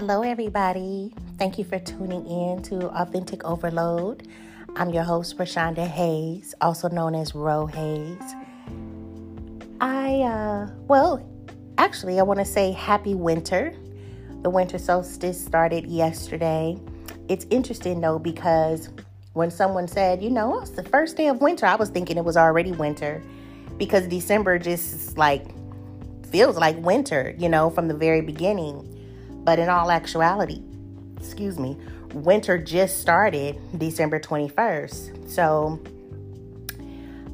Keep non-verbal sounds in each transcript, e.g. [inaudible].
Hello, everybody. Thank you for tuning in to Authentic Overload. I'm your host, Rashonda Hayes, also known as Ro Hayes. I, uh, well, actually, I want to say happy winter. The winter solstice started yesterday. It's interesting though, because when someone said, you know, it's the first day of winter, I was thinking it was already winter because December just like feels like winter, you know, from the very beginning. But in all actuality, excuse me, winter just started December 21st. So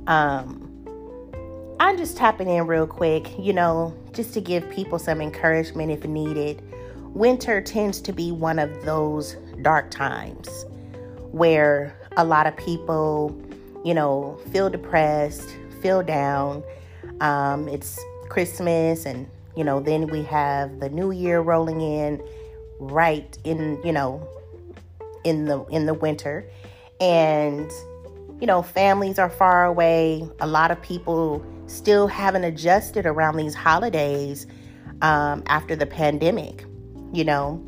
um I'm just tapping in real quick, you know, just to give people some encouragement if needed. Winter tends to be one of those dark times where a lot of people, you know, feel depressed, feel down. Um, it's Christmas and you know, then we have the new year rolling in right in, you know, in the in the winter. And you know, families are far away. A lot of people still haven't adjusted around these holidays um, after the pandemic. You know,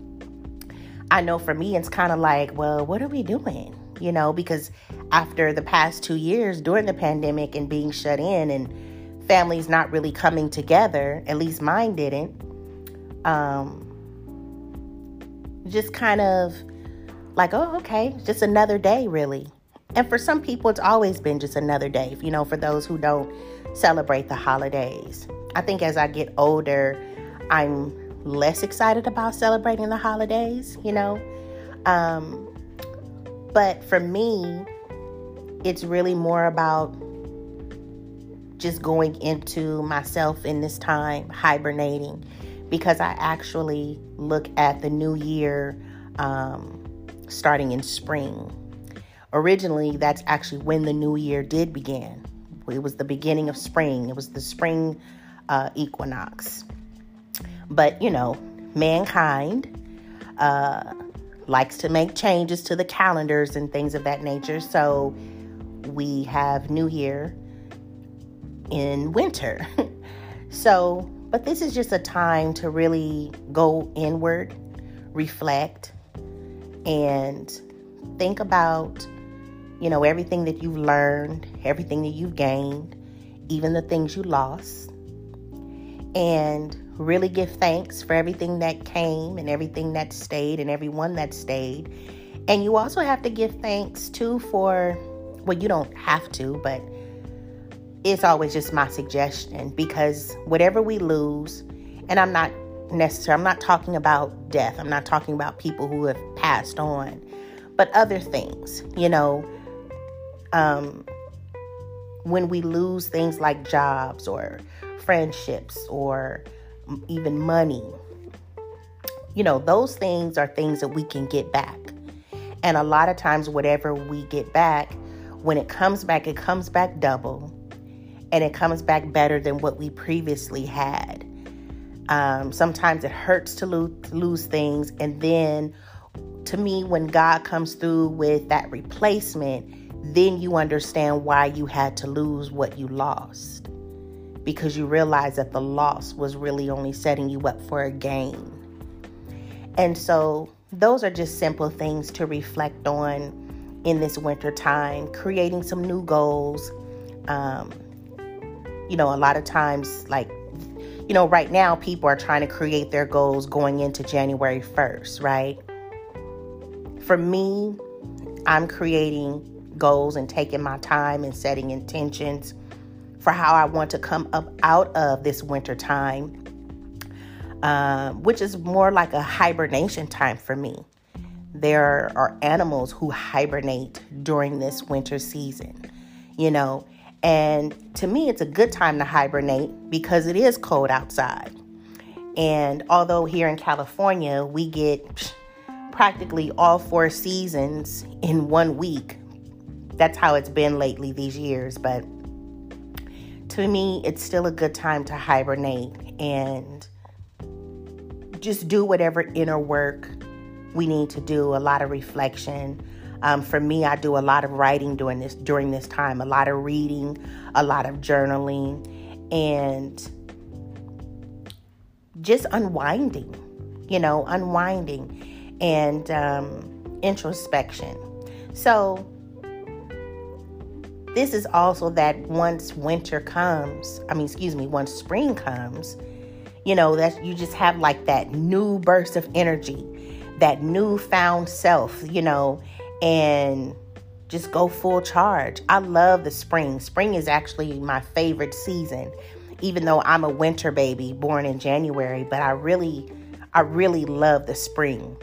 I know for me, it's kind of like, well, what are we doing? You know, because after the past two years during the pandemic and being shut in and families not really coming together, at least mine didn't, um, just kind of like, oh, okay, just another day, really. And for some people, it's always been just another day, you know, for those who don't celebrate the holidays. I think as I get older, I'm less excited about celebrating the holidays, you know. Um, but for me, it's really more about just going into myself in this time, hibernating, because I actually look at the new year um, starting in spring. Originally, that's actually when the new year did begin. It was the beginning of spring, it was the spring uh, equinox. But, you know, mankind uh, likes to make changes to the calendars and things of that nature. So we have New Year in winter. [laughs] so, but this is just a time to really go inward, reflect, and think about, you know, everything that you've learned, everything that you've gained, even the things you lost, and really give thanks for everything that came and everything that stayed and everyone that stayed. And you also have to give thanks too for, well, you don't have to, but it's always just my suggestion because whatever we lose, and I'm not necessarily, I'm not talking about death, I'm not talking about people who have passed on, but other things, you know, um, when we lose things like jobs or friendships or even money, you know, those things are things that we can get back. And a lot of times, whatever we get back, when it comes back, it comes back double and it comes back better than what we previously had. Um, sometimes it hurts to lose, lose things, and then to me, when God comes through with that replacement, then you understand why you had to lose what you lost because you realize that the loss was really only setting you up for a gain. And so, those are just simple things to reflect on in this winter time, creating some new goals. Um, you know, a lot of times, like, you know, right now people are trying to create their goals going into January 1st, right? For me, I'm creating goals and taking my time and setting intentions for how I want to come up out of this winter time, um, which is more like a hibernation time for me. There are animals who hibernate during this winter season, you know, and to me, it's a good time to hibernate because it is cold outside. And although here in California, we get practically all four seasons in one week, that's how it's been lately these years. But to me, it's still a good time to hibernate and just do whatever inner work we need to do, a lot of reflection, um, for me, I do a lot of writing during this during this time, a lot of reading, a lot of journaling, and just unwinding. you know, unwinding and um, introspection. So, this is also that once winter comes, I mean, excuse me, once spring comes, you know, that you just have like that new burst of energy, that newfound self, you know, and just go full charge. I love the spring. Spring is actually my favorite season, even though I'm a winter baby born in January, but I really, I really love the spring.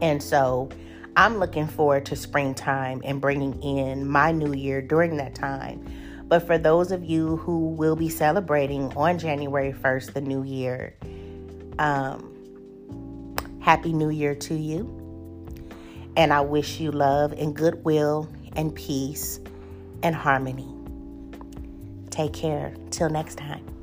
And so I'm looking forward to springtime and bringing in my new year during that time. But for those of you who will be celebrating on January 1st, the new year, um, Happy New Year to you. And I wish you love and goodwill and peace and harmony. Take care. Till next time.